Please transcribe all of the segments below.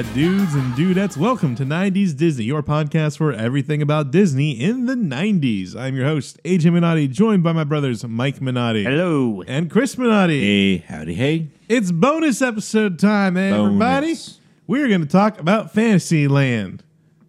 dudes and dudettes? Welcome to 90s Disney, your podcast for everything about Disney in the 90s. I'm your host, AJ Minotti, joined by my brothers Mike Minotti Hello. and Chris Minotti. Hey, howdy, hey. It's bonus episode time, eh, everybody. Bonus. We're going to talk about Fantasyland,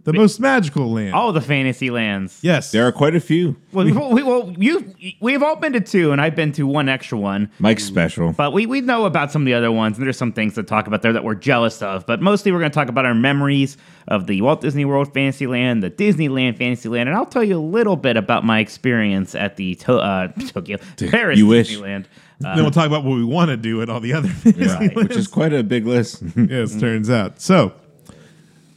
the most magical land. All the fantasy lands. yes. There are quite a few. Well, we, well, you we've all been to two, and I've been to one extra one. Mike's special. But we, we know about some of the other ones, and there's some things to talk about there that we're jealous of. But mostly, we're going to talk about our memories of the Walt Disney World Fantasyland, the Disneyland Fantasyland, and I'll tell you a little bit about my experience at the to- uh, Tokyo Paris you wish. Disneyland. then we'll talk about what we want to do at all the other Fantasylands. Which is quite a big list. yes, turns out. So,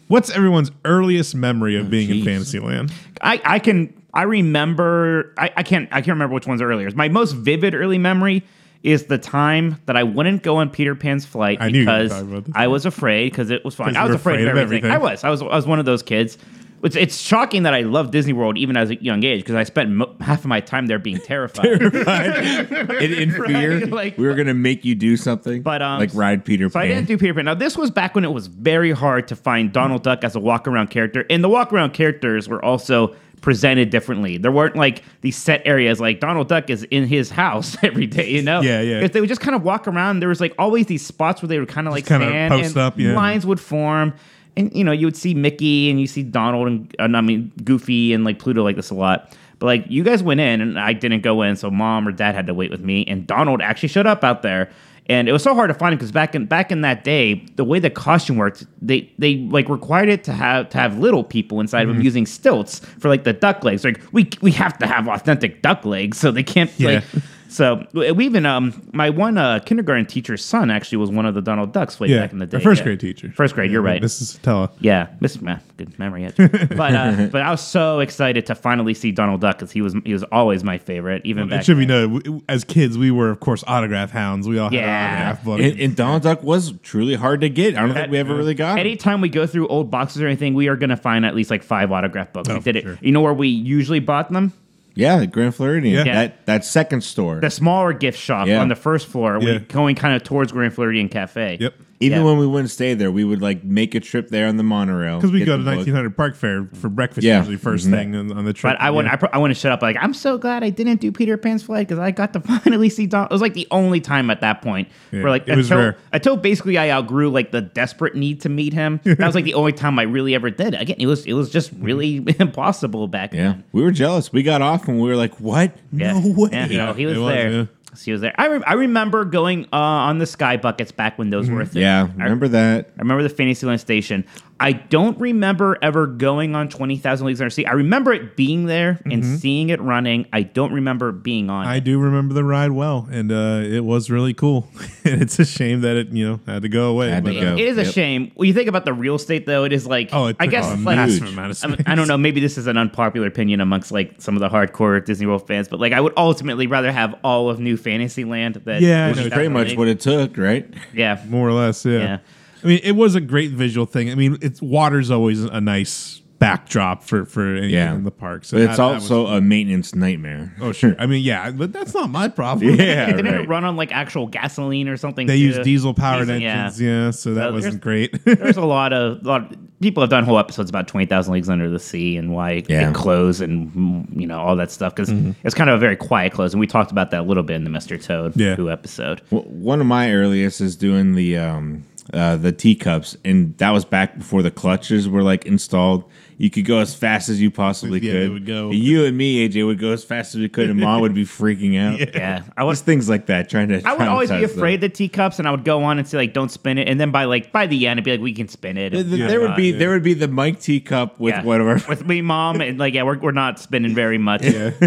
what's everyone's earliest memory of oh, being in. Fantasyland? I, I can I remember I, I can't I can't remember which one's earlier. My most vivid early memory is the time that I wouldn't go on Peter Pan's flight I knew you were because talking about this. I was afraid because it was fun. 'Cause I you was were afraid, of everything. I was. I was. I was one of those kids. It's, it's shocking that I love Disney World even as a young age because I spent mo- half of my time there being terrified. in, in fear, Right, like- we were going to make you do something. But, um, like ride Peter So Pan. I didn't do Peter Pan. Now this was back when it was very hard to find Donald Duck as a walk around character, and the walk around characters were also presented differently. There weren't like these set areas like Donald Duck is in his house every day, you know? Yeah, yeah. If they would just kind of walk around, there was like always these spots where they would kind of like kinda stand post and up, yeah. lines would form. And you know, you would see Mickey and you see Donald and, and I mean Goofy and like Pluto like this a lot. But like you guys went in and I didn't go in, so mom or dad had to wait with me. And Donald actually showed up out there, and it was so hard to find him because back in back in that day, the way the costume worked, they they like required it to have to have little people inside Mm-hmm. of them using stilts for like the duck legs. Like we we have to have authentic duck legs, so they can't Yeah. like. So we even um my one uh, kindergarten teacher's son actually was one of the Donald Ducks way Yeah, back in the day. our first yeah. grade teacher. First grade, you're Yeah, right. Mrs. Satella. Yeah, Miss Meh, good memory. Yet. but uh, but I was so excited to finally see Donald Duck because he was he was always my favorite, even back. It should be then. noted, as kids, we were, of course, autograph hounds. We all had Yeah. an autograph book. and, and Donald Duck was truly hard to get. I don't think we ever really got him. Anytime we go through old boxes or anything, we are gonna find at least like five autograph books. Oh, we did it. sure. You know where we usually bought them? Yeah, Grand Floridian. Yeah. That, that second store. The smaller gift shop Yeah. on the first floor, Yeah. we going kind of towards Grand Floridian Cafe. yep. Even yeah. when we wouldn't stay there, we would like make a trip there on the monorail. Because we go to book. 1900 Park Fair for breakfast Yeah. usually 1st Mhm. thing on, on the trip. But I want yeah. I, pro- I want to shut up. Like I'm so glad I didn't do Peter Pan's flight because I got to finally see Don. It was like the only time at that point Yeah, where like it was until, rare. until basically I outgrew like the desperate need to meet him. that was like the only time I really ever did. Again, it was it was just really impossible back Yeah. then. We were jealous. We got off and we were like, what? Yeah. No way. Yeah, no, he was, was, there. Yeah. He was there. I, re- I remember going uh, on the sky buckets back when those were a thing. Mm-hmm. Yeah, I- remember that? I remember the Fantasyland station. I don't remember ever going on 20,000 Leagues Under Sea. I remember it being there and seeing it running. I don't remember being on Mm-hmm. I it. do remember the ride well, and uh, it was really cool. and it's a shame that it, you know, had to go away. To but, uh, go. It is a shame. When you think about the real estate, though, it is like, Oh, it I guess, a like, massive amount of I, space. I don't know. Maybe this is an unpopular opinion amongst like some of the hardcore Disney World fans, but like I would ultimately rather have all of New Fantasyland than Yeah, I Which is pretty much what it took, right? Yeah, More or less, yeah. Yeah. I mean, it was a great visual thing. I mean, it's water's always a nice backdrop for for anything Yeah. in the park. So But it's that- that was- also a maintenance nightmare. oh sure. I mean, yeah, but that's not my problem. Yeah, didn't right. it run on like actual gasoline or something? They use diesel powered Diesel, yeah. engines, yeah. So that So wasn't there's- great. There's a lot of lot of, people have done whole episodes about twenty thousand leagues under the sea and why Yeah. it closed and mm, you know all that stuff because Mm-hmm. it's kind of a very quiet close and we talked about that a little bit in the Mr. Toad Yeah. Who episode. W- One of my earliest is doing the um, uh, the teacups, and that was back before the clutches were like installed. You could go as fast as you possibly Yeah, could. they would go. You and me, AJ, would go as fast as we could, and Mom would be freaking out. Yeah, I was. Things like that, trying to. I would always be traumatize them. afraid of the teacups, and I would go on and say like, "Don't spin it," and then by like by the end, I'd be like, "We can spin it." And, Yeah. there would be Yeah. there would be the Mike teacup with yeah. whatever. with me, mom, and like, yeah, we're, we're not spinning very much. Yeah.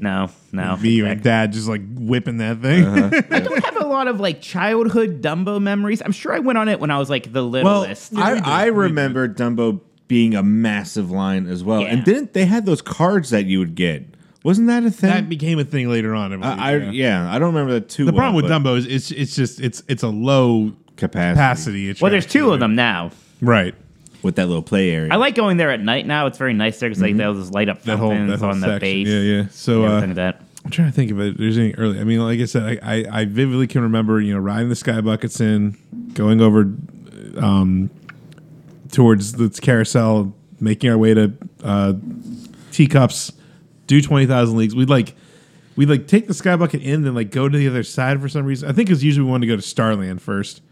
No, no. Me and dad just like whipping that thing. Uh-huh. I don't have a lot of like childhood Dumbo memories. I'm sure I went on it when I was like the littlest. I, I remember Dumbo being a massive line as well, Yeah. and didn't they had those cards that you would get? Wasn't that a thing? that became a thing later on. I, believe, I, I yeah. yeah. I don't remember that too. The problem with Dumbo is it's it's just it's it's a low capacity, capacity. well, there's two of them now. Right. with that little play area. I like going there at night now. It's very nice there because like they have those light up Mm-hmm. That whole that whole on the section. base. Yeah, yeah. So uh, that. I'm trying to think of it. There's anything early. I mean, like I said, I, I, I vividly can remember, you know, riding the sky buckets in, going over um, towards the carousel, making our way to uh, teacups, do twenty thousand leagues. We'd like we'd like take the sky bucket in, then like go to the other side for some reason. I think it's usually we wanted to go to Starland first.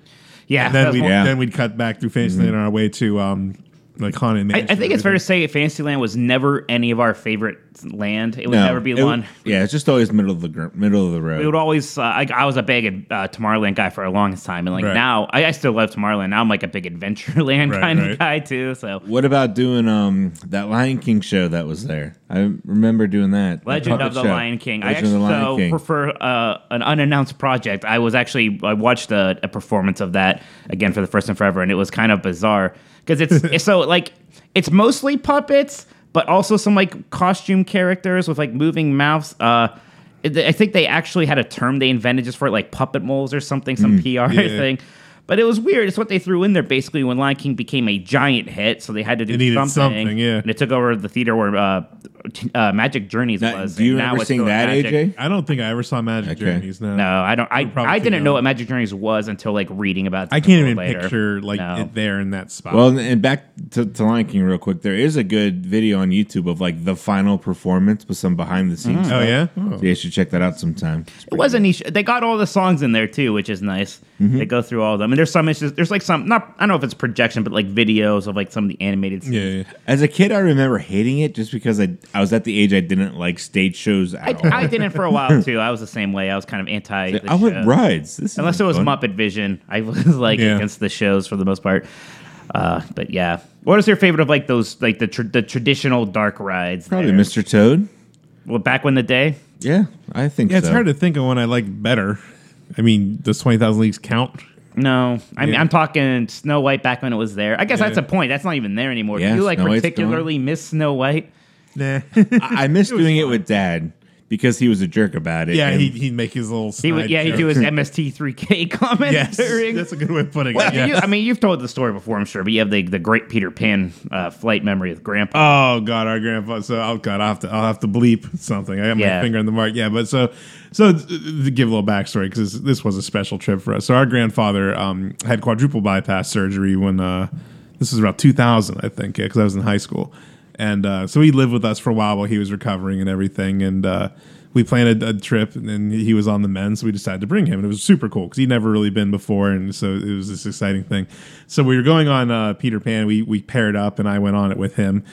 Yeah, And then we yeah. then we'd cut back through Fantasyland on our way to um, like Haunted I, Mansion. I think it's fair to say Fantasyland was never any of our favorite land. It would No, never be it- one. Yeah, it's just always middle of the gr- middle of the road. We would always. Uh, I, I was a big uh, Tomorrowland guy for a longest time, and like Right. now, I, I still love Tomorrowland. Now I'm like a big Adventureland Right, kind right. of guy too. So what about doing um that Lion King show that was there? I remember doing that. Legend puppet of the show. Lion King. I Legend actually the Lion so King. for uh, an unannounced project. I was actually I watched a, a performance of that again for the first time forever, and it was kind of bizarre because it's, it's so like it's mostly puppets, but also some like costume characters with like moving mouths. Uh, I think they actually had a term they invented just for it, like puppet moles or something, some PR yeah. thing. But it was weird. It's what they threw in there basically when Lion King became a giant hit, so they had to do something. something, yeah. And it took over the theater where uh, uh, Magic Journeys Now, was. do you and now remember seeing that, Magic. AJ? I don't think I ever saw Magic Okay. Journeys. No, No, I don't. I, I didn't know young. what Magic Journeys was until like reading about. it I can't even later. picture like No. it there in that spot. Well, and back to, to Lion King real quick. There is a good video on YouTube of like the final performance with some behind the scenes. oh yeah, yeah, So you should check that out sometime. It was a niche. They got all the songs in there too, which is nice. Mm-hmm. They go through all of them, and there's some. Issues, there's like some. Not. I don't know if it's projection, but like videos of like some of the animated. Scenes. yeah, yeah. As a kid, I remember hating it just because I I was at the age I didn't like stage shows at all. I, I didn't for a while too. I was the same way. I was kind of anti. the I want show. rides. This Unless it isn't was fun. Muppet Vision, I was like Yeah. against the shows for the most part. Uh, but yeah, what is your favorite of like those like the tr- the traditional dark rides? Probably there? Mr. Toad. Well, back when the day. Yeah, I think Yeah, it's hard to think of one I like better. I mean, does twenty thousand leagues count? No, I mean Yeah. I'm talking Snow White back when it was there. I guess Yeah. that's a point. That's not even there anymore. Yeah, Do you like Snow particularly miss Snow White? Nah. I, I miss doing it with Dad because he was a jerk about it. yeah, and- he'd, he'd make his little. He would, snide yeah, he'd do jokes. his MST3K comment Yes, during. that's a good way of putting Well, it. Yeah. you, I mean, you've told the story before, I'm sure, but you have the, the great Peter Pan uh, flight memory with Grandpa. Oh God, our grandpa. So oh God, I'll have to I'll have to bleep something. I got Yeah. my finger on the mark. Yeah, but so so th- to give a little backstory because this, this was a special trip for us. So our grandfather um, had quadruple bypass surgery when uh, this was about 2000, I think, because I was in high school, and uh, so he lived with us for a while while he was recovering and everything, and. Uh, we planned a, a trip, and he was on the men, so we decided to bring him, and it was super cool because he'd never really been before, and so it was this exciting thing. So we were going on uh, Peter Pan. We we paired up, and I went on it with him,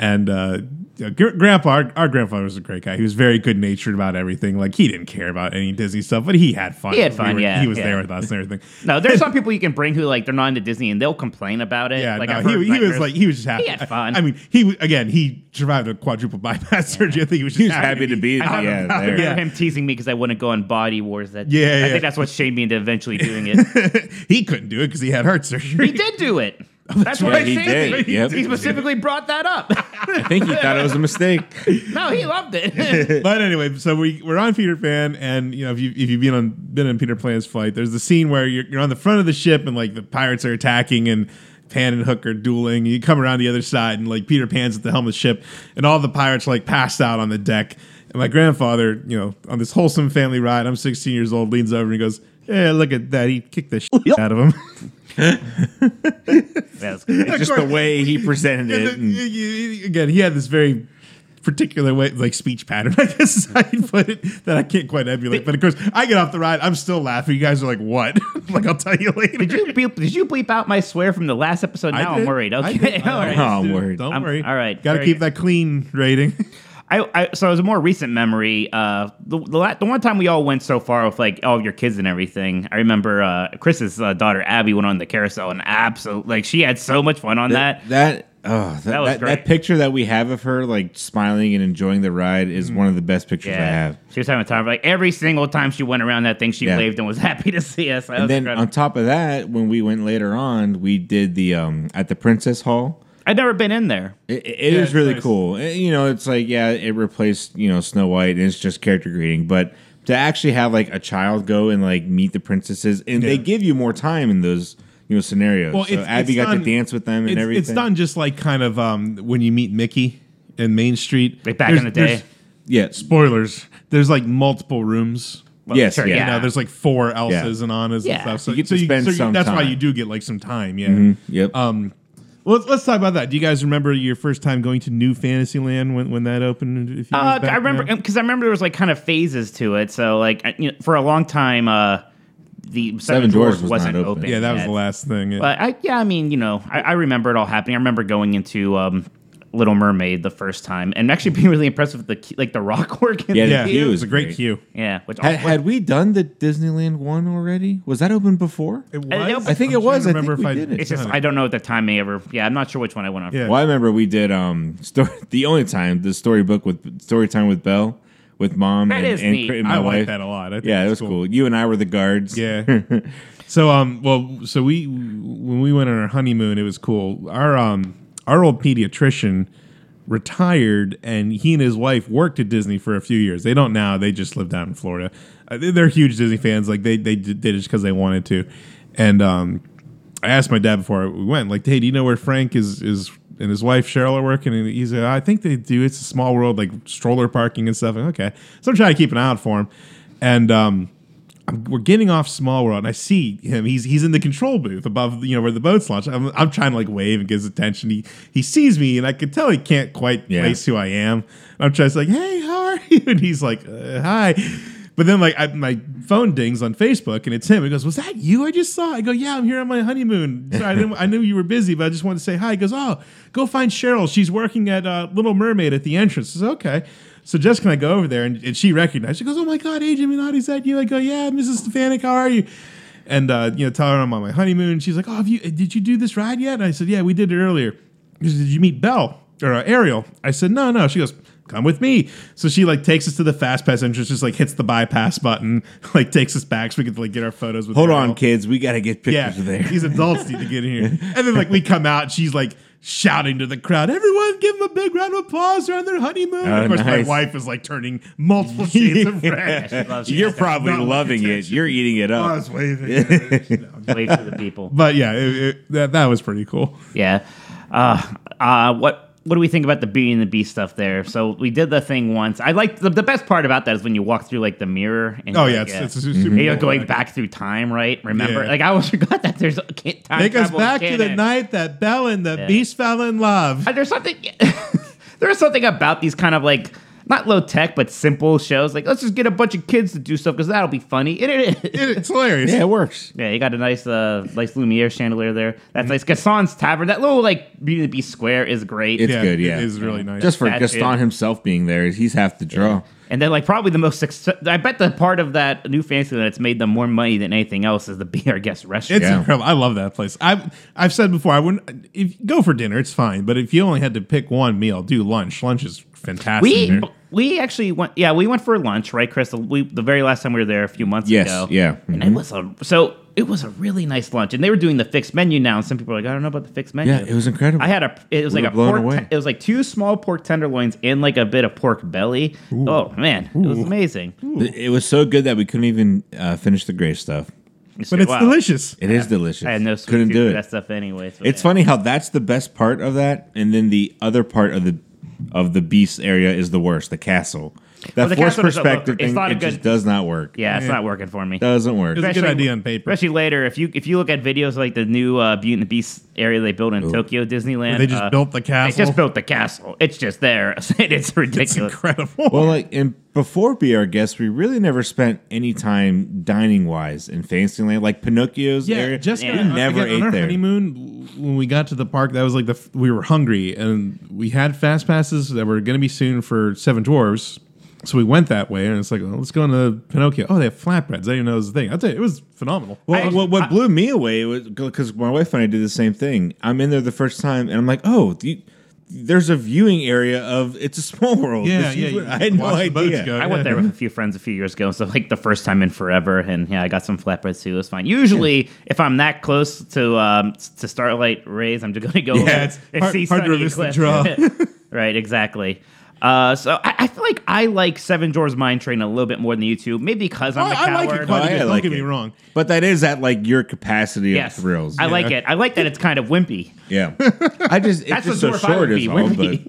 and uh, Uh, gr- grandpa, our, our grandfather was a great guy. He was very good natured about everything. Like he didn't care about any Disney stuff, but he had fun. He had We fun, were- yeah, he was yeah. there with us and everything. No, there's some people you can bring who like they're not into Disney and they'll complain about it. Yeah, like no, he, he was like he was just happy. He had fun. I, I mean, he again he survived a quadruple bypass surgery. I think he was just he was happy to be. I Yeah, I there. remember him teasing me because I wouldn't go on Body Wars. That Yeah, I think that's what shamed me into eventually doing it. he couldn't do it because he had heart surgery. he did do it. That's why right, he shamed did. me. Yep. He specifically brought that up. I think he thought it was a mistake. no, he loved it. but anyway, so we we're on Peter Pan, and you know if you if you've been on been on Peter Pan's flight, there's the scene where you're, you're on the front of the ship and like the pirates are attacking and. Pan and Hook are dueling. You come around the other side, and like Peter Pan's at the helm of the ship, and all the pirates like passed out on the deck. And my grandfather, you know, on this wholesome family ride, I'm 16 years old, leans over and he goes, "Yeah, look at that. He kicked the shit out of him." That's great. Just the way he presented it. then, and- y- y- again, he had this very particular way, like speech pattern, I guess is how you put it, that I can't quite emulate. But of course, I get off the ride, I'm still laughing. You guys are like, "What?" like, I'll tell you later. Did you bleep, did you bleep out my swear from the last episode? I Now I'm worried. Okay, did. I all right. Oh, always I'm worried. Don't I'm- worry. all right, Got to keep good. that clean rating. I, I so it was a more recent memory. Uh, the the, the one time we all went so far with like all of your kids and everything. I remember uh, Chris's uh, daughter Abby went on the carousel and absolutely like she had so much fun on that. That oh, that, That was that, great. that picture that we have of her like smiling and enjoying the ride is one of the best pictures I have. she was having time. Like every single time she went around that thing, she Yeah. waved and was happy to see us. That And then incredible. on top of that, when we went later on, we did the um at the Princess Hall. I'd never been in there. It, it is Yeah, it's really nice. cool. You know, it's like yeah, it replaced you know Snow White, and it's just character greeting. But to actually have like a child go and like meet the princesses, and they give you more time in those you know scenarios. Well, so it's- Abby it's got done- to dance with them and it's, everything. it's done just like kind of um, when you meet Mickey in Main Street. Like back There's- in the day. Yeah, Spoilers. There's like multiple rooms. yes, sure, yeah. You know, there's like four Elsas and Annas Yeah. and stuff. So You get so to spend so some that's why you do get like some time. Yeah. Yep. Um, well, let's, let's talk about that. Do you guys remember your first time going to New Fantasyland when, when that opened? A few Uh, back I remember because I remember there was like kind of phases to it. So like I- you know, for a long time, uh, the Seven, Seven Dwarfs, Dwarfs was wasn't not open. open. Yeah, that was the last thing. Yeah. But I, yeah, I mean, you know, I, I remember it all happening. I remember going into um, Little Mermaid the first time and actually being really impressed with the like the rock work. In Yeah, the the yeah, queue it is was a great great. queue. yeah. Which Had, had we done the Disneyland one already? Was that open before? It was. I I think it I'm trying was. to I remember think if we I did it. it's just I don't know at the time may ever. Yeah, I'm not sure which one I went on. Yeah. Well, I remember we did um story the only time the storybook with story time with Belle with mom That and, is and, neat. Cra- and I my like wife. that a lot. I think Yeah, it it's was cool. You and I were the guards. Yeah. so um well so we when we went on our honeymoon it was cool. Our um our old pediatrician retired and he and his wife worked at Disney for a few years. They don't now, they just live down in Florida. Uh, they- they're huge Disney fans like they they did it just cuz they wanted to. And um I asked my dad before we went like, "Hey, do you know where Frank is is and his wife Cheryl are working?" And he said, "I think they do. It's a small world, like stroller parking and stuff." okay, so I'm trying to keep an eye out for him, and um, I'm- we're getting off Small World, and I see him. He's he's in the control booth above, you know, where the boats launched I'm, I'm trying to like wave and get his attention. He he sees me, and I can tell he can't quite Yeah. place who I am. I'm trying to say, like, "Hey, how are you?" And he's like, uh, "Hi." But then, like, I, my phone dings on Facebook, and it's him. He goes, "Was that you? I just saw." I go, "Yeah, I'm here on my honeymoon. Sorry, I, didn't, I knew you were busy, but I just wanted to say hi." He goes, "Oh, go find Cheryl. She's working at uh, Little Mermaid at the entrance." I said, "Okay." So Jessica and I go over there, and, and she recognized. She goes, "Oh my God, Adrian Minotti, is that you?" I go, "Yeah, Mrs. Stefanik, how are you?" And uh, you know, tell her I'm on my honeymoon. She's like, "Oh, have you? Did you do this ride yet?" And I said, "Yeah, we did it earlier." She said, "Did you meet Belle or uh, Ariel?" I said, "No, no." She goes, "Come with me." So she like takes us to the fast pass entrance, just like hits the bypass button, like takes us back so we could like get our photos with. Hold Ariel. on, kids. We got to get Yeah, pictures of there. these adults need to get in here. And then like we come out, and she's like shouting to the crowd, "Everyone, give them a big round of applause! They're on their honeymoon." Oh, of course, nice. my wife is like turning multiple shades of red. loves it. You're probably loving it. You're eating it up. I was waving. Wave to the people. but yeah, it, it, that that was pretty cool. Yeah. Uh, uh, what what do we think about the Beauty and the Beast stuff there? So we did the thing once. I like the, the best part about that is when you walk through like the mirror. And Oh you're yeah, like, it's, it's yeah. a super. And you're going back through time, right? Remember? Yeah. Like I always forgot that there's a can't time Take us travel back to the night that Belle and the Yeah. Beast fell in love. Uh, There's something. there's something about these kind of like not low tech but simple shows. Like let's just get a bunch of kids to do stuff because that'll be funny. And it is. It- it's hilarious. Yeah, it works. Yeah, you got a nice, uh, nice Lumiere chandelier there. That's nice. Gaston's Tavern, that little like Beauty and the Beast square is great. It's good, yeah. it is really nice. Just for That's Gaston it. himself being there, he's half the draw. And then, like, probably the most success. I bet the part of that new fancy that's made them more money than anything else is the Be Our Guest restaurant. It's Yeah. incredible. I love that place. I've I've said before I wouldn't if go for dinner. It's fine, but if you only had to pick one meal, do lunch. Lunch is fantastic. we there. We actually went. Yeah, we went for lunch, right, Chris? We the very last time we were there a few months Yes, ago. yeah. and it was a so it was a really nice lunch, and they were doing the fixed menu now, and some people are like, I don't know about the fixed menu. Yeah, it was incredible. I had a. It was We like a pork. away. it was like two small pork tenderloins and like a bit of pork belly. Oh man, it was amazing. It was so good that we couldn't even uh, finish the gray stuff. but it's Wow. delicious. It is delicious. I had no sweet couldn't do it. that stuff anyway. so It's yeah. funny how that's the best part of that, and then the other part of the of the beast area is the worst, the castle. That the forced castle doesn't look- perspective it's thing, not a it just does not work. Yeah, it's Yeah. not working for me. Doesn't work. It's a good Especially- idea on paper. Especially later, if you if you look at videos like the new uh, Beauty and the Beast area they built in Tokyo Disneyland, They just uh, built the castle. They just built the castle. It's just there. it's ridiculous. It's incredible. Well, like, and before Be Our Guest, we really never spent any time dining wise in Fantasyland. Like Pinocchio's yeah, area, Jessica, we and I- never again, on ate our there. honeymoon when we got to the park. That was like the we were hungry and we had fast passes that were going to be soon for Seven Dwarves. So we went that way, and it's like, oh, let's go into Pinocchio. Oh, they have flatbreads. I didn't even know it was a thing. I'll tell you, it was phenomenal. Well, I- what, what I- blew me away was because my wife and I did the same thing. I'm in there the first time, and I'm like, oh, do you- there's a viewing area of It's a Small World. yeah, This yeah. is you what- I had no watch the boats idea. go, I yeah. went there with a few friends a few years ago, so like the first time in forever, and yeah, I got some flatbreads too. It was fine. Usually, if I'm that close to um to Starlight Rays, I'm just going to go. Yeah, and- it's and hard- see hard to Sonny resist the Eclipse. draw. right, exactly. Uh, so I, I feel like I like Seven Dwarfs Mine Train a little bit more than you two. Maybe because I'm I, a I coward. like it quite Oh, a I bit. Don't like get it. me wrong. But that is at like your capacity yes, of thrills. I like Yeah. it. I like that it's kind of wimpy. Yeah, I just it's That's just the so short would is all. But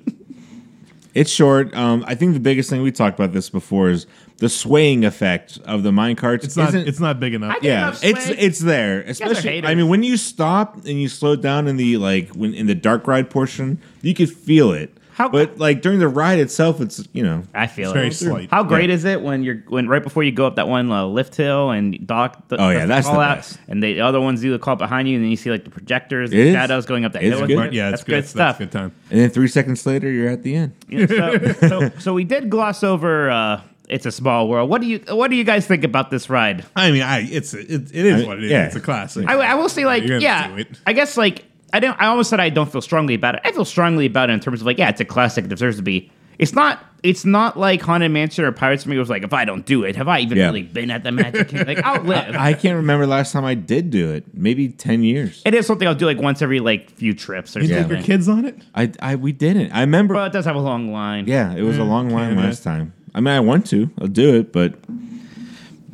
it's short. Um, I think the biggest thing we talked about this before is the swaying effect of the mine carts. It's not. It's not big enough. I yeah, enough it's it's there. Especially, I mean, when you stop and you slow down in the like when in the dark ride portion, you could feel it. How- but like during the ride itself, it's you know I feel It's very it. slight. How great is it when you're when right before you go up that one uh, lift hill and Doc? The, Oh, yeah, does that's call the out, best. And the other ones do the call behind you, and then you see like the projectors, It and is. shadows going up that It's hill. good. Yeah, that's good good stuff. That's good time. and then three seconds later, you're at the end. Yeah, so, so, so we did gloss over. Uh, it's a small world. What do you What do you guys think about this ride? I mean, I it's it, it is I- what it is. yeah. It's a classic. I, I will say, like, You're yeah. I guess, like, I don't. I almost said I don't feel strongly about it. I feel strongly about it in terms of like, yeah, it's a classic. It deserves to be. It's not. It's not like Haunted Mansion or Pirates. For me, it was like, if I don't do it, have I even Yeah. really been at the Magic Kingdom? Like, I'll live. I can't remember last time I did do it. Maybe ten years. it is something I'll do like once every like few trips or you something. take your kids on it? I, I we didn't. I remember. Well, it does have a long line. yeah, it was a mm, long line yeah. last time. I mean, I want to. I'll do it, but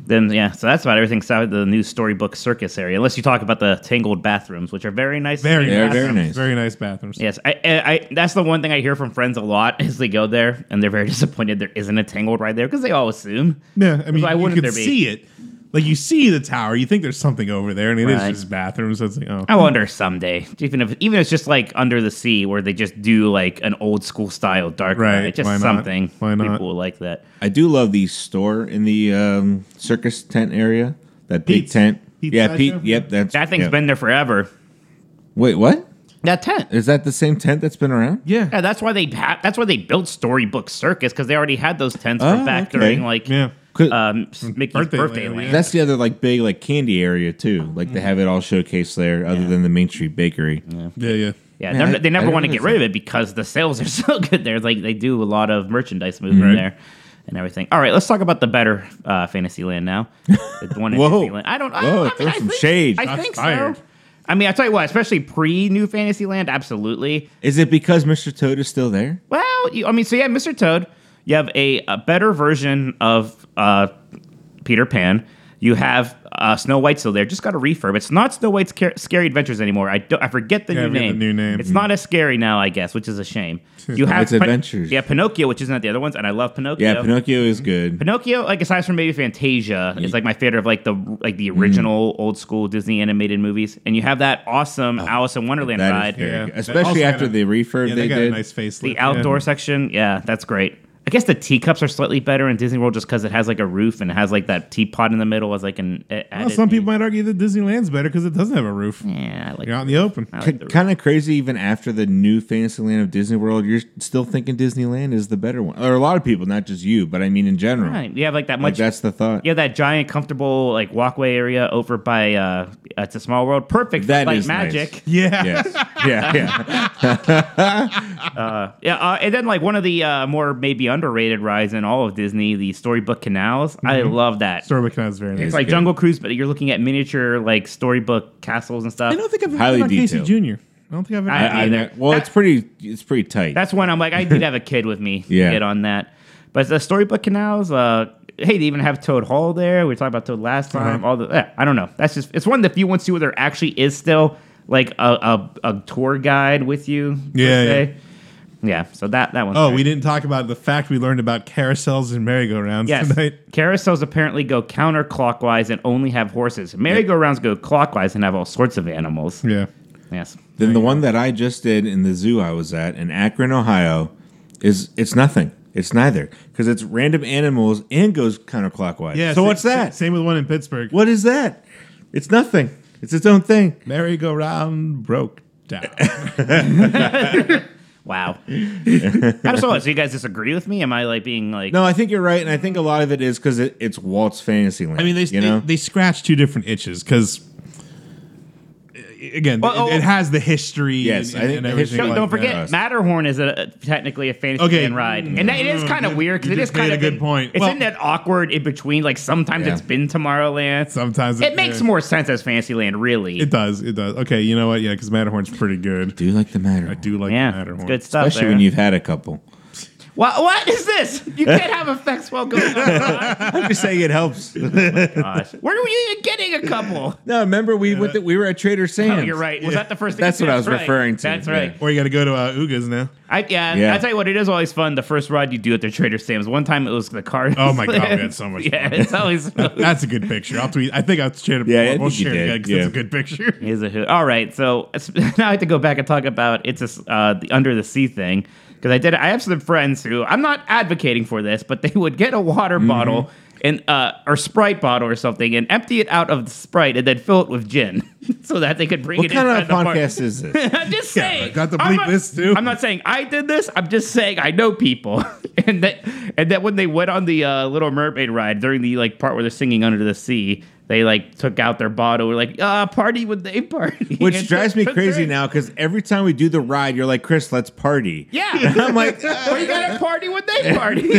Then yeah, so that's about everything south the new storybook circus area. Unless you talk about the tangled bathrooms, which are very nice. Very, clean They're nice. very nice. Very nice bathrooms. Yes, I, I, I. That's the one thing I hear from friends a lot is they go there and they're very disappointed there isn't a tangled right there because they all assume. Yeah, I mean, Why you wouldn't can there be? see it. Like you see the tower, you think there's something over there, and it is Right. just bathrooms. So it's like, oh, I wonder someday, even if even if it's just like under the sea where they just do like an old school style dark Right, ride, just why not? something Why not? people will like that. I do love the store in the um, circus tent area. That big Pete's. tent. Pete's yeah, Sideshow? Pete. Yep, that's That thing's yeah. been there forever. Wait, what? That tent. Is that the same tent that's been around? yeah, Yeah, that's why they ha- that's why they built Storybook Circus because they already had those tents from Oh, back okay. during like yeah. Could- um, Mickey's Birthday birthday, land, land. That's the other like big like candy area too. Like they have it all showcased there, other than the Main Street Bakery. yeah, yeah. Yeah, Yeah, they're- I- they never I want to get rid of it because the sales are so good there. Like they do a lot of merchandise movement Right. there and everything. All right, let's talk about the better uh, Fantasyland now. The one in Whoa. Disneyland. I don't. I, Whoa, I mean, throw I some think, shade. I Shots think fired. so. I mean, I tell you what, especially pre New Fantasyland, absolutely. Is it because Mr. Toad is still there? Well, you, I mean, so yeah, Mr. Toad, you have a, a better version of uh, Peter Pan. You have uh, Snow White still there. Just got a refurb. It's not Snow White's Car- Scary Adventures anymore. I don't, I forget the Yeah, new forget the name. new name. It's not as scary now, I guess, which is a shame. You have White's Adventures. Yeah, Pinocchio, which isn't at the other ones, and I love Pinocchio. Yeah, Pinocchio is good. Pinocchio, like aside from maybe Fantasia, is like my favorite of like the like the Mm. original old school Disney animated movies. And you have that awesome Alice in Wonderland Oh, That is ride. very Yeah. good. They also Especially after a- the refurb Yeah, they, they got did. a nice facelift. The outdoor yeah. section, yeah, that's great. I guess the teacups are slightly better in Disney World just because it has like a roof and it has like that teapot in the middle as like an. a- Well, some people might argue that Disneyland's better because it doesn't have a roof. Yeah, I like. You're out in the open. I like the kind of crazy even after the new Fantasyland of Disney World, you're still thinking Disneyland is the better one. Or a lot of people, not just you, but I mean in general. Right, you have like that Like much. that's the thought. you have that giant, comfortable like walkway area over by. uh It's a small world, perfect for That light is nice. magic. Yeah. Yes. yeah, yeah. Yeah, uh, and then like one of the uh, more maybe underrated rides in all of Disney, the Storybook Canals. I love that. Storybook Canals is very nice. it's like good. Jungle Cruise, but you're looking at miniature like storybook castles and stuff. I don't think I've ever Highly been on Casey. Jr. I don't think I've ever. I- I, I, either. well, That- it's pretty. It's pretty tight. That's when I'm like, I did have a kid with me. Yeah. Get on that. But the storybook canals, uh, hey, they even have Toad Hall there. We talked about Toad last time. All the, eh, I don't know. That's just, it's one of the few ones too where there actually is still like a, a, a tour guide with you. per Yeah, se. Yeah, so that that one. Oh, we didn't talk about the fact we learned about carousels and merry-go-rounds Yes, tonight. carousels apparently go counterclockwise and only have horses. Merry-go-rounds go clockwise and have all sorts of animals. Yeah. Yes. Then the one that I just did in the zoo I was at in Akron, Ohio, is it's nothing. It's neither because it's random animals and goes counterclockwise. Yeah. So sa- what's that? Same with one in Pittsburgh. What is that? It's nothing. It's its own thing. Merry-go-round broke down. Wow. How so? So you guys disagree with me? Am I like being like? No, I think you're right, and I think a lot of it is because it, it's Walt's Fantasyland. I mean, they you know. they, they scratch two different itches because. Again, Well, it, oh- it has the history. Yes, and, I think and everything history- Don't, like don't forget, Yes. Matterhorn is a, technically a fantasy Okay. land ride, and that, it is mm, kind of weird because it is kind of a good in- point. It's Well- in that awkward in between. Like sometimes Yeah. it's been Tomorrowland. Sometimes it makes yeah. more sense as Fantasyland, really. It does. It does. Okay, you know what? Yeah, because Matterhorn's pretty good. do you like the Matterhorn. I do like yeah, Matterhorn. it's good stuff. especially there. when you've had a couple. What, what is this? You can't have effects while going on. I'm just saying it helps. Gosh. Where were you getting a couple? no, remember we went to, we were at Trader Sam's. Oh, you're right. Was that the first thing? That's what I was That's right. referring to, That's yeah. right. Or you got to go to uh, Oga's now. I, yeah, Yeah. I tell you what, it is always fun. The first ride you do at the Trader Sam's. One time it was the car. Oh my God, we had so much Yeah, fun. it's always. That's a good picture. I'll tweet. I think I'll share it. Yeah, I we'll think you share it did, again 'cause yeah. it's a good picture. Is a hoot. All right, so now I have to go back and talk about it's a, s- uh, the under the sea thing because I did. I have some friends who I'm not advocating for this, but they would get a water Mm-hmm. bottle and uh, or Sprite bottle or something and empty it out of the Sprite and then fill it with gin so that they could bring What it kind inside of the podcast is this? I'm just saying. got to I'm bleep not- this too. I'm not saying I did this. I'm just saying I know people, and that and that when they went on the uh, Little Mermaid ride during the like part where they're singing under the sea, they like took out their bottle. We're like, ah, party when they party, Which drives me crazy now because every time we do the ride, you're like, Chris, let's party. Yeah, I'm like, well, you gotta party when they party.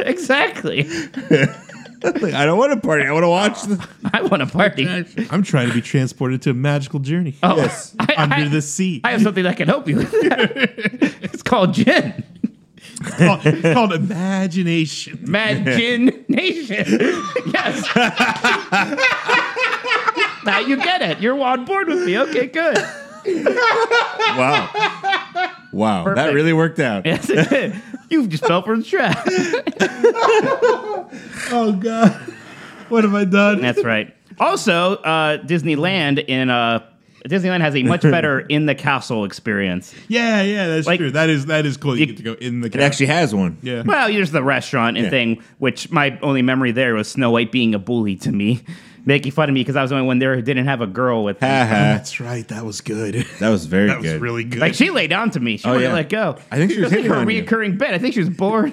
exactly. I don't want to party. I want to watch the. I want to party. I'm trying to be transported to a magical journey Oh, Yes. I, under I- the sea. I have something that can help you with that. it's called gin. It's called, it's called imagination. Mad Gin Nation. yes. now you get it. You're on board with me. Okay, good. Wow. Wow. That really worked out. Yes, it did. You just fell for the trap. Oh God, what have I done? That's right. Also, uh, Disneyland in uh, Disneyland has a much better in the castle experience. Yeah, yeah, that's Like- true. That is that is cool. You, You- get to go in the. Castle. It actually has one. yeah. Well, there's the restaurant and Yeah. thing, which my only memory there was Snow White being a bully to me, making fun of me because I was the only one there who didn't have a girl with me. Ha ha. That's right. That was good. That was very That was good. really good. Like she laid down to me. She oh, wouldn't yeah. let go. I think she was It hitting her on you. reoccurring bit. I think she was bored.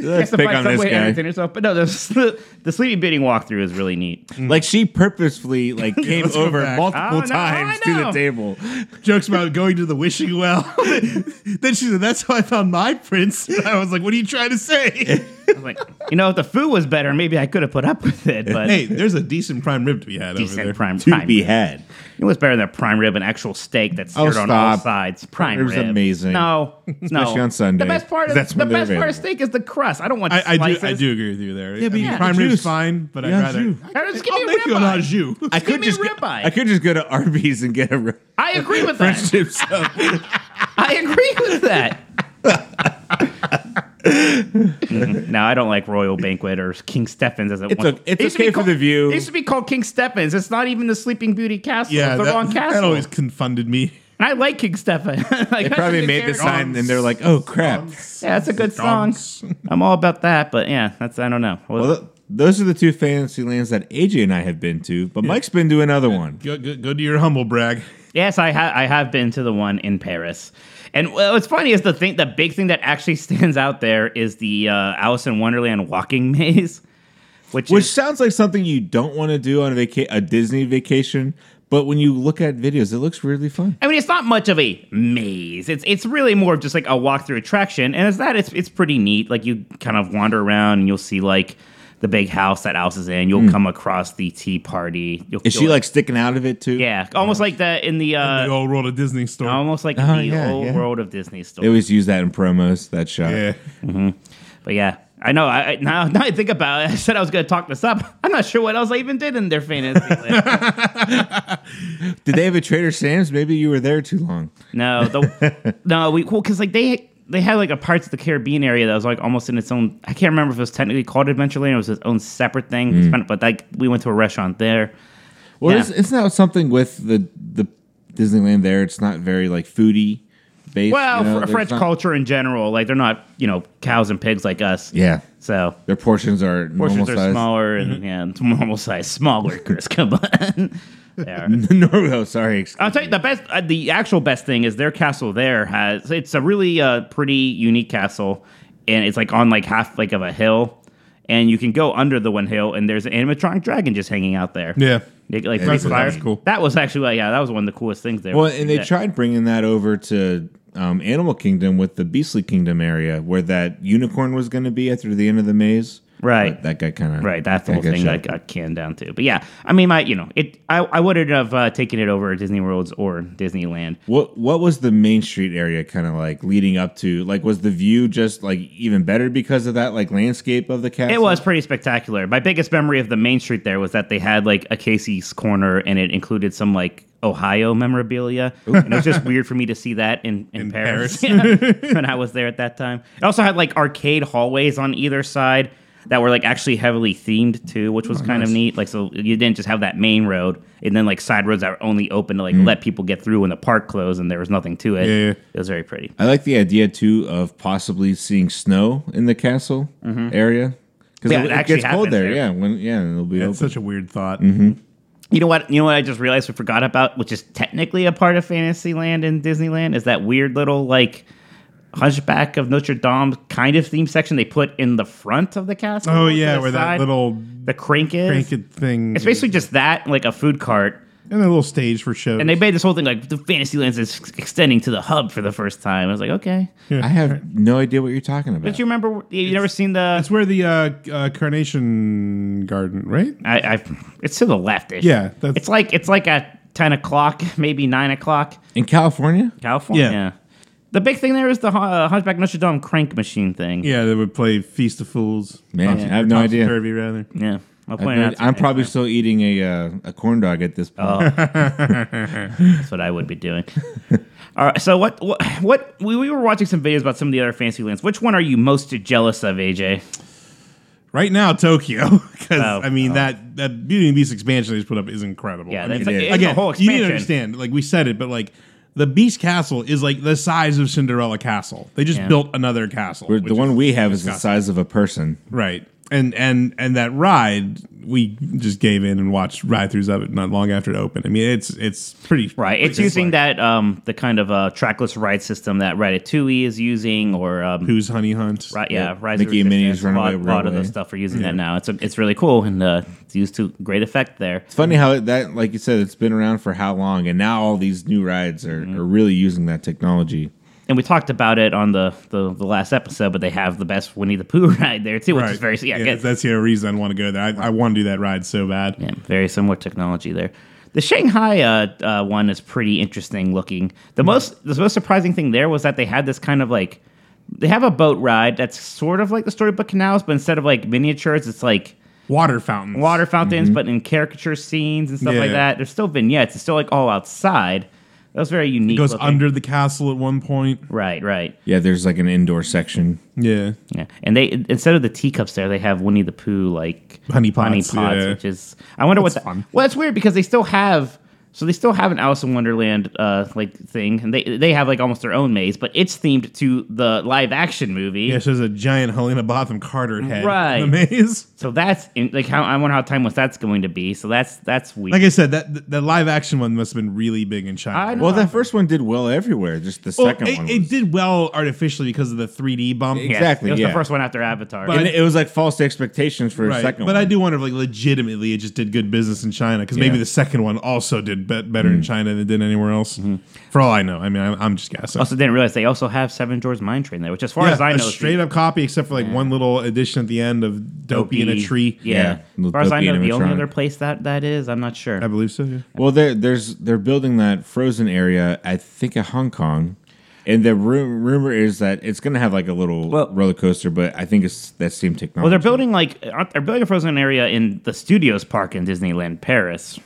Let's to pick on some this way to guy. entertain herself. But no, the, the sleeping beauty walkthrough is really neat. Mm-hmm. Like she purposefully like came let's go over back. multiple Oh, no, times I to the know. table. Jokes about going to the wishing well. then she said, "That's how I found my prince." And I was like, "What are you trying to say?" I was like, you know, if the food was better, maybe I could have put up with it. But hey, there's a decent prime rib to be had over there. decent prime rib To prime. be rib. had. It was better than a prime rib, an actual steak that's Oh, seared on all stop. sides. Prime rib's rib, amazing. No, no. Especially on Sunday, The best part 'cause of that's the when they're best part of available. steak is the crust. I don't want I, I do. slices. I do agree with you there. Yeah, but I you mean, got prime the rib's juice. fine, but I'd rather. juice. Hey, just give I'll me make you an ribeye. au jus. I could me just ribeye. I could just go to Arby's and get a ri- I agree with French that. dip sub. I agree with that. Mhm. no, I don't like Royal Banquet or King Stefan's as it It's was. o- it's It be okay for called- the view. It used to be called King Stefan's. It's not even the Sleeping Beauty castle. Yeah, it's the that, wrong castle. that always confunded me. And I like King Stefan. like, They probably made the sign and they're like, "Oh crap." Yeah, that's a good song. I'm all about that, but yeah, that's I don't know. Well, Well, th- those are the two fantasy lands that AJ and I have been to, but Mike's been to another one. Go, go, go to your humble brag. yes, I have I have been to the one in Paris. And well, what's funny is the thing, the big thing that actually stands out there is the uh, Alice in Wonderland walking maze, which, Which is sounds like something you don't want to do on a vaca- a Disney vacation, but when you look at videos, it looks really fun. I mean, it's not much of a maze. It's it's really more of just like a walkthrough attraction, and as that, it's it's pretty neat. Like you kind of wander around and you'll see like the big house that Alice is in. You'll hmm. come across the tea party. You'll. Is feel she like sticking out of it too? yeah, almost like that in the uh, the old world of Disney store. almost like Oh, the yeah, old yeah. world of Disney store. They always use that in promos. That shot. yeah. Mm-hmm. But yeah, I know. I I- now, now I think about it. I said I was going to talk this up. I'm not sure what else I even did in their fantasy. land. Did they have a Trader Sam's? Maybe you were there too long. no, the, no, we cool because like they they had like a parts of the Caribbean area that was like almost in its own. I can't remember if it was technically called Adventureland. It was its own separate thing. Mm. But like we went to a restaurant there. Well, Yeah. is, isn't that something with the the Disneyland there? It's not very like foodie based. Well, you know? fr- French not- culture in general, like they're not you know cows and pigs like us. Yeah, So their portions are portions normal are size. smaller and mm-hmm. yeah, normal size, smaller. Chris, come on. They are. normal. Oh, sorry. I'll tell you the best. Uh, the actual best thing is their castle. There has it's a really uh, pretty unique castle, and it's like on like half like of a hill, and you can go under the one hill, and there's an animatronic dragon just hanging out there. Yeah. They, like Yeah, breathe that's- fire. that's cool. That was actually like, yeah, that was one of the coolest things there. Well, and they Yeah. tried bringing that over to um, Animal Kingdom with the Beastly Kingdom area, where that unicorn was going to be after the end of the maze. Right. But that got kind of Right, that's the whole thing that got canned down to. But yeah, I mean, my you know, it. I, I wouldn't have uh, taken it over Disney Worlds or Disneyland. What What was the Main Street area kind of like leading up to? Like, was the view just like even better because of that like landscape of the castle? It was pretty spectacular. My biggest memory of the main street there was that they had like a Casey's corner, and it included some like Ohio memorabilia. And it was just weird for me to see that in, in, In Paris, Paris. When I was there at that time. It also had like arcade hallways on either side that were like actually heavily themed too, which Oh, was kind of neat. Like so you didn't just have that main road and then like side roads that were only open to like mm. let people get through when the park closed and there was nothing to it. Yeah, yeah. It was very pretty. I like the idea too of possibly seeing snow in the castle mm-hmm. area because Yeah, it, it it actually gets cold there. there. Yeah, when yeah, it'll be That's open. such a weird thought. Mm-hmm. You know what? You know what? I just realized we forgot about, which is technically a part of Fantasyland and Disneyland, is that weird little like Hunchback of Notre Dame kind of theme section they put in the front of the castle. Oh yeah, the where that little the crank is. crank it thing. It's basically just that, like a food cart, and a little stage for shows. and they made this whole thing like the Fantasyland is extending to the hub for the first time. I was like, okay, I have no idea what you're talking about. but you remember you never seen the? It's where the uh, uh, Carnation Garden, right? I, I it's to the left. Yeah, that's it's like it's like at ten o'clock, maybe nine o'clock. in California? California. Yeah. The big thing there is the uh, Hunchback of Notre Dame crank machine thing. yeah. They would play Feast of Fools. Man, I have no Topsy idea. Turvy, rather. Yeah. I'll I've point it no- out. to I'm you. probably still eating a uh, a corn dog at this point. Oh. That's what I would be doing. All right. So what? What? what we, we were watching some videos about some of the other fancy lands. Which one are you most jealous of, AJ? Right now, Tokyo, because Oh, I mean that that Beauty and the Beast expansion they just put up is incredible. Yeah, I that's mean, like, it's again, a whole you need expansion. to understand. Like we said it, but like the Beast Castle is like the size of Cinderella Castle. They just Yeah. built another castle. We're- which the one we have is the disgusting. size of a person. right, and and and that ride we just gave in and watched ride throughs of it not long after it opened. I mean, it's it's pretty Right. It's using slick. that um the kind of uh trackless ride system that Ratatouille is using, or um. Pooh's Hunny Hunt? Right, yeah, Yeah, Rise of Mickey and Minnie's Resistance, a lot, Runaway lot of Railway. the stuff are using that now. It's a, it's really cool and uh, it's used to great effect there. It's funny how it- that, like you said, it's been around for how long, and now all these new rides are, Mm-hmm. are really using that technology. And we talked about it on the, the, the last episode, but they have the best Winnie the Pooh ride there too, which Right. is very yeah, yeah, that's the reason I want to go there. I, I want to do that ride so bad. yeah, very similar technology there. The Shanghai uh, uh, one is pretty interesting looking. The most the most surprising thing there was that they had this kind of like they have a boat ride that's sort of like the Storybook Canals, but instead of like miniatures, it's like Water fountains. water fountains, but in caricature scenes and stuff like that. There's still vignettes. It's still like all outside. That was very unique. It goes looking. under the castle at one point. Right, right. Yeah, there's like an indoor section. Yeah. Yeah, and they instead of the teacups there, they have Winnie the Pooh like Honey pots, yeah. which is I wonder what. That's The, fun. well, it's weird because they still have. So they still have an Alice in Wonderland uh, like thing, and they they have like almost their own maze, but it's themed to the live action movie. Yeah, so there's a giant Helena Bonham Carter head Right. in the maze. So that's in, like how I wonder how timeless that's going to be. So that's that's weird. Like I said, that the, the live action one must have been really big in China. I know. Well, that first one did well everywhere. Just the Well, second it, one. it did well artificially because of the 3D bump. Yeah, exactly, It was yeah. the first one after Avatar. But- and it was like false expectations for a second But one. I do wonder if, like, legitimately it just did good business in China because maybe the second one also did be- better in mm. China than it did anywhere else. Mm-hmm. For all I know, I mean, I'm, I'm just guessing. also didn't realize they also have Seven Dwarfs Mine Train there, which as far as I a know, straight up copy, except for like one little addition at the end of Dopey, in a tree. Yeah. Yeah, As far as I Dopey know, the only animatronic. other place that that is, I'm not sure. I believe so. Yeah. Well, there, there's they're building that frozen area. I think at Hong Kong, And the ru- rumor is that it's going to have like a little Well- roller coaster, but I think it's that same technology. Well, they're building like aren't- they're building a frozen area in the Studios Park in Disneyland Paris.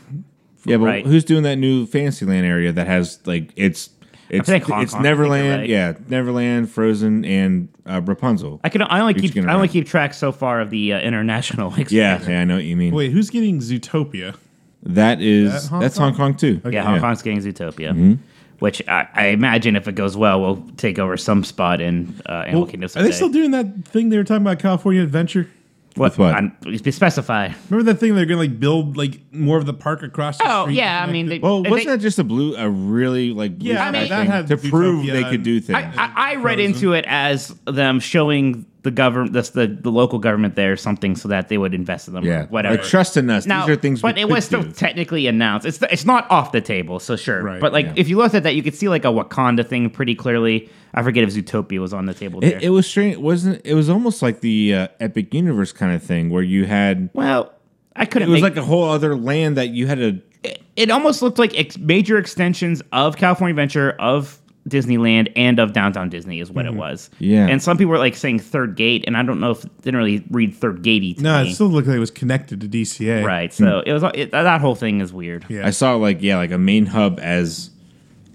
Yeah, but right. who's doing that new Fantasyland area that has like it's it's Hong it's Kong, I think you're Neverland, right. yeah, Neverland, Frozen, and uh, Rapunzel. I can I only keep I only keep track so far of the uh, international. yeah, yeah, I know what you mean. Wait, who's getting Zootopia? that is That Hong that's Kong? Hong Kong too. yeah. Hong Kong's getting Zootopia, Mm-hmm. which I, I imagine if it goes well, we'll take over some spot in uh, Animal Well, Kingdom. are they still doing that thing they were talking about California Adventure? What? With what? I'm- specify. Remember that thing they're gonna like build like more of the park across the Oh street? yeah, I mean, they, Well, wasn't that just a blue, a really like blue Yeah, I mean- that thing had to prove Zootopia they could do things? I, I, I read Frozen. into it as them showing the government, this, the the local government there or something so that they would invest in them. yeah, whatever. Like trust in us. Now, These are things. but it was still do. technically announced. It's it's not off the table, so sure. Right, but like, yeah. if you looked at that, you could see like a Wakanda thing pretty clearly. I forget if Zootopia was on the table there. It, it was strange. Wasn't it was almost like the uh, Epic Universe kind of thing where you had well, I couldn't. It was make, like a whole other land that you had to. it, it almost looked like ex- major extensions of California Adventure of Disneyland and of Downtown Disney is what it was. Mm-hmm. Yeah. and some people were like saying Third Gate, and I don't know if didn't really read Third Gatey to No, me. it still looked like it was connected to DCA. right. So it was it, that whole thing is weird. Yeah. I saw like yeah, like a main hub as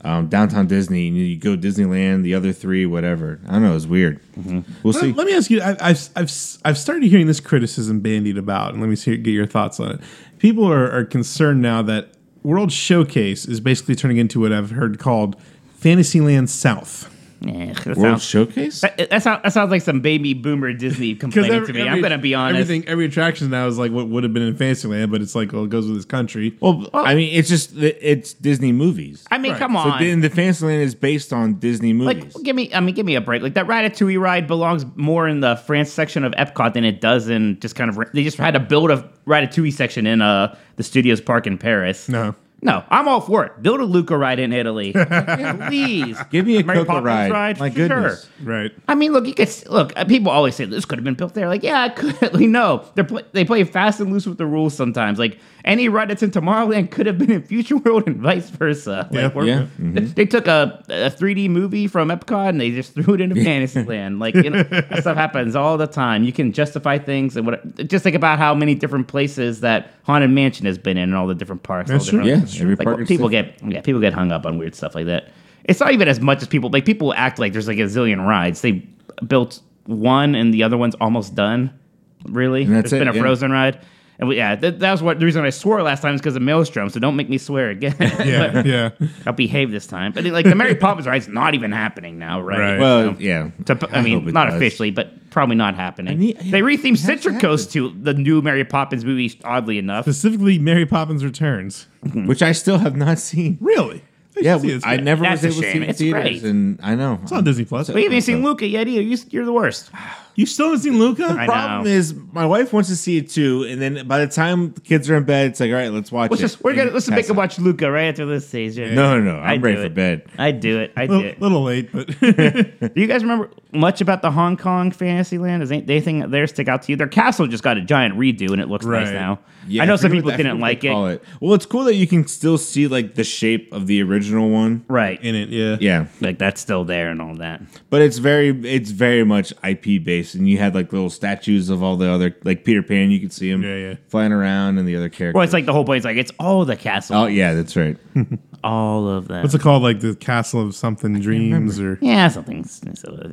um, downtown Disney, and you go Disneyland, the other three, whatever. I don't know. It was weird. Mm-hmm. We'll see. Let, let me ask you. I, I've I've I've started hearing this criticism bandied about, and let me see, get your thoughts on it. People are, are concerned now that World Showcase is basically turning into what I've heard called Fantasyland South. Yeah, that World sounds, Showcase. that, that, sound, that sounds like some baby boomer Disney complaining every- to me. every- I'm gonna be honest. Everything, every attraction now is like what would have been in Fantasyland, but it's like well, it goes with this country. Well, I mean, it's just it's Disney movies. I mean, Right. come so on. then the Fantasyland is based on Disney like, movies. give me, I mean, give me a break. Like that Ratatouille ride belongs more in the France section of Epcot than it does in just kind of. They just had to build a Ratatouille section in uh the Studios Park in Paris. No. No, I'm all for it. Build a Luca ride in Italy, please. Give me a Mary Coco Poppins ride. My Sure. goodness. Right. I mean, look, you could look. uh, People always say this could have been built there. Like, yeah, it could. Like, no, they play, they play fast and loose with the rules sometimes. Like, any ride that's in Tomorrowland could have been in Future World and vice versa. Yeah. Like, Yeah. Mm-hmm. they took a, a 3D movie from Epcot and they just threw it into Fantasyland. Like, you know, that stuff happens all the time. You can justify things and what. Just think about how many different places that Haunted Mansion has been in and all the different parks. That's true. different- Yeah, every like, park people get yeah people get hung up on weird stuff like that. It's not even as much as people like. People act like there's like a zillion rides. They built one and the other one's almost done. Really, And that's there's been a yeah. Frozen ride, and we, yeah, that, that was what the reason I swore last time is because of Maelstrom. So don't make me swear again. Yeah. yeah. I'll behave this time. But like the Mary Poppins ride's not even happening now, right? Right. Well, So- yeah. to, I, mean, not does. officially, but probably not happening. need- they rethemed it has to Citric Coast to the new Mary Poppins movie. Oddly enough, Specifically, Mary Poppins Returns. Which I still have not seen. Really? You Yeah, should see I never That's was able to see it in theaters, great. and I know It's on Disney Plus. we haven't seen Luca yet either. You, you're the worst. You still haven't seen Luca? I problem know. is my wife wants to see it too, and then by the time the kids are in bed, it's like, all right, let's watch Let's it. just we're gonna let's pass make it. them watch Luca right after this stage. Yeah. No, no, no. I'm I'd ready do for it. bed. I do it. I do little, it. little late, but Do you guys remember much about the Hong Kong Fantasyland? Does any- anything there stick out to you? Their castle just got a giant redo and it looks nice Right. now. Yeah, I know some forget people what- I didn't what like they it. call Well, it's cool that you can still see like the shape of the original one. Right. in it, yeah. Yeah, Like that's still there and all that. but it's very it's very much IP based, and you had like little statues of all the other like Peter Pan. You could see him Yeah, yeah. flying around, and the other characters. Well, it's like the whole point. It's like it's all the castle. oh yeah, that's right. all of them. What's it called? Like the Castle of Something Dreams or Yeah, something.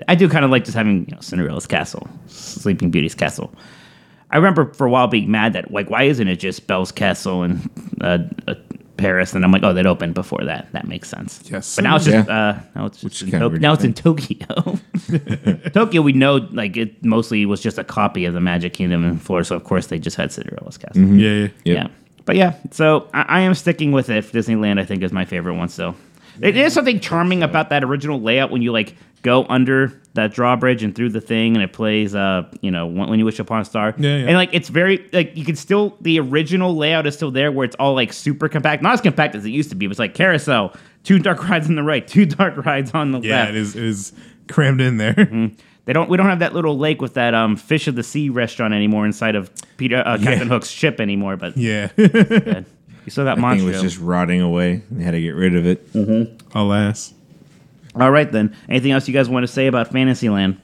I do kind of like just having you know, Cinderella's castle, Sleeping Beauty's castle. I remember for a while being mad that like why isn't it just Belle's castle and uh, uh, Paris? And I'm like, oh, that opened before that. That makes sense. Yes, but now it's just Yeah. uh, now it's just in kinda Tok- now it's in. Tokyo. Tokyo, we know like it mostly was just a copy of the Magic Kingdom in Florida, so of course they just had Cinderella's castle. Mm-hmm. yeah, yeah. Yep. Yeah. But yeah, so I, I am sticking with it. Disneyland, I think, is my favorite one. So it is something charming about that original layout when you like go under that drawbridge and through the thing, and it plays, uh, you know, when, when you wish upon a star. Yeah, yeah. And like it's very like you can still the original layout is still there where it's all like super compact, not as compact as it used to be. It was like carousel, two dark rides on the right, two dark rides on the Yeah, left. it is it is crammed in there. Mm-hmm. They don't. We don't have that little lake with that um, fish of the sea restaurant anymore inside of Peter uh, Captain Hook's ship anymore. But Yeah. good. you still got I it was just rotting away. They had to get rid of it. Alas. All right then. Anything else you guys want to say about Fantasyland?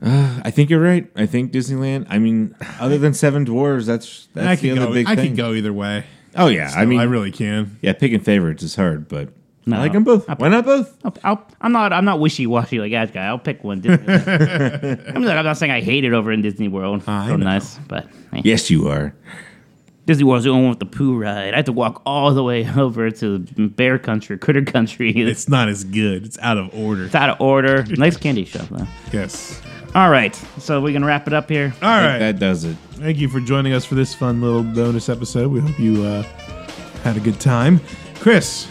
Uh, I think you're right. I think Disneyland. I mean, other than Seven Dwarves, that's that's I the could other go. big I thing. could go either way. Oh yeah, I mean, I really can. yeah, picking favorites is hard, but No. I like them both. Why not both? I'll, I'll, I'm not. I'm not wishy washy like that guy. I'll pick one. I'm, like, I'm not saying I hate it over in Disney World. Ah, I so know. nice, but hey. Yes, you are. Disney World's the one with the Pooh ride. I had to walk all the way over to Bear Country, Critter Country. It's, It's not as good. It's out of order. It's out of order. Nice candy shop though. Yes. All right, so we're gonna wrap it up here. All I think right. That does it. Thank you for joining us for this fun little bonus episode. We hope you uh, had a good time. Chris,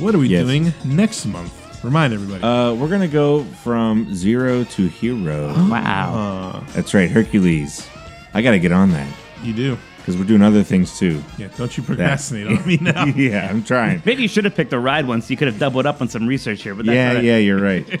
what are we Yes. doing next month? Remind everybody. Uh, we're gonna go from zero to hero. Wow. That's right, Hercules. I got to get on that you do. Because we're doing other things too. Yeah. Don't you procrastinate on me now. yeah, I'm trying. Maybe you should have picked a ride once. You could have doubled up on some research here, but that's yeah, yeah, you're right.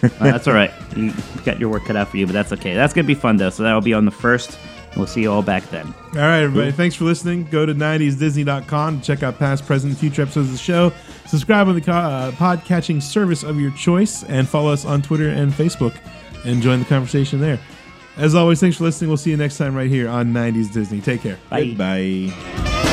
Uh, that's all right. You got your work cut out for you, but that's okay. That's gonna be fun though. So that'll be on the first. We'll see you all back then. All right, everybody. Thanks for listening. Go to 90sdisney.com to check out past, present, and future episodes of the show. Subscribe on the co- uh, podcatching service of your choice and follow us on Twitter and Facebook and join the conversation there. As always, thanks for listening. We'll see you next time right here on 90s Disney. Take care. Bye. Goodbye.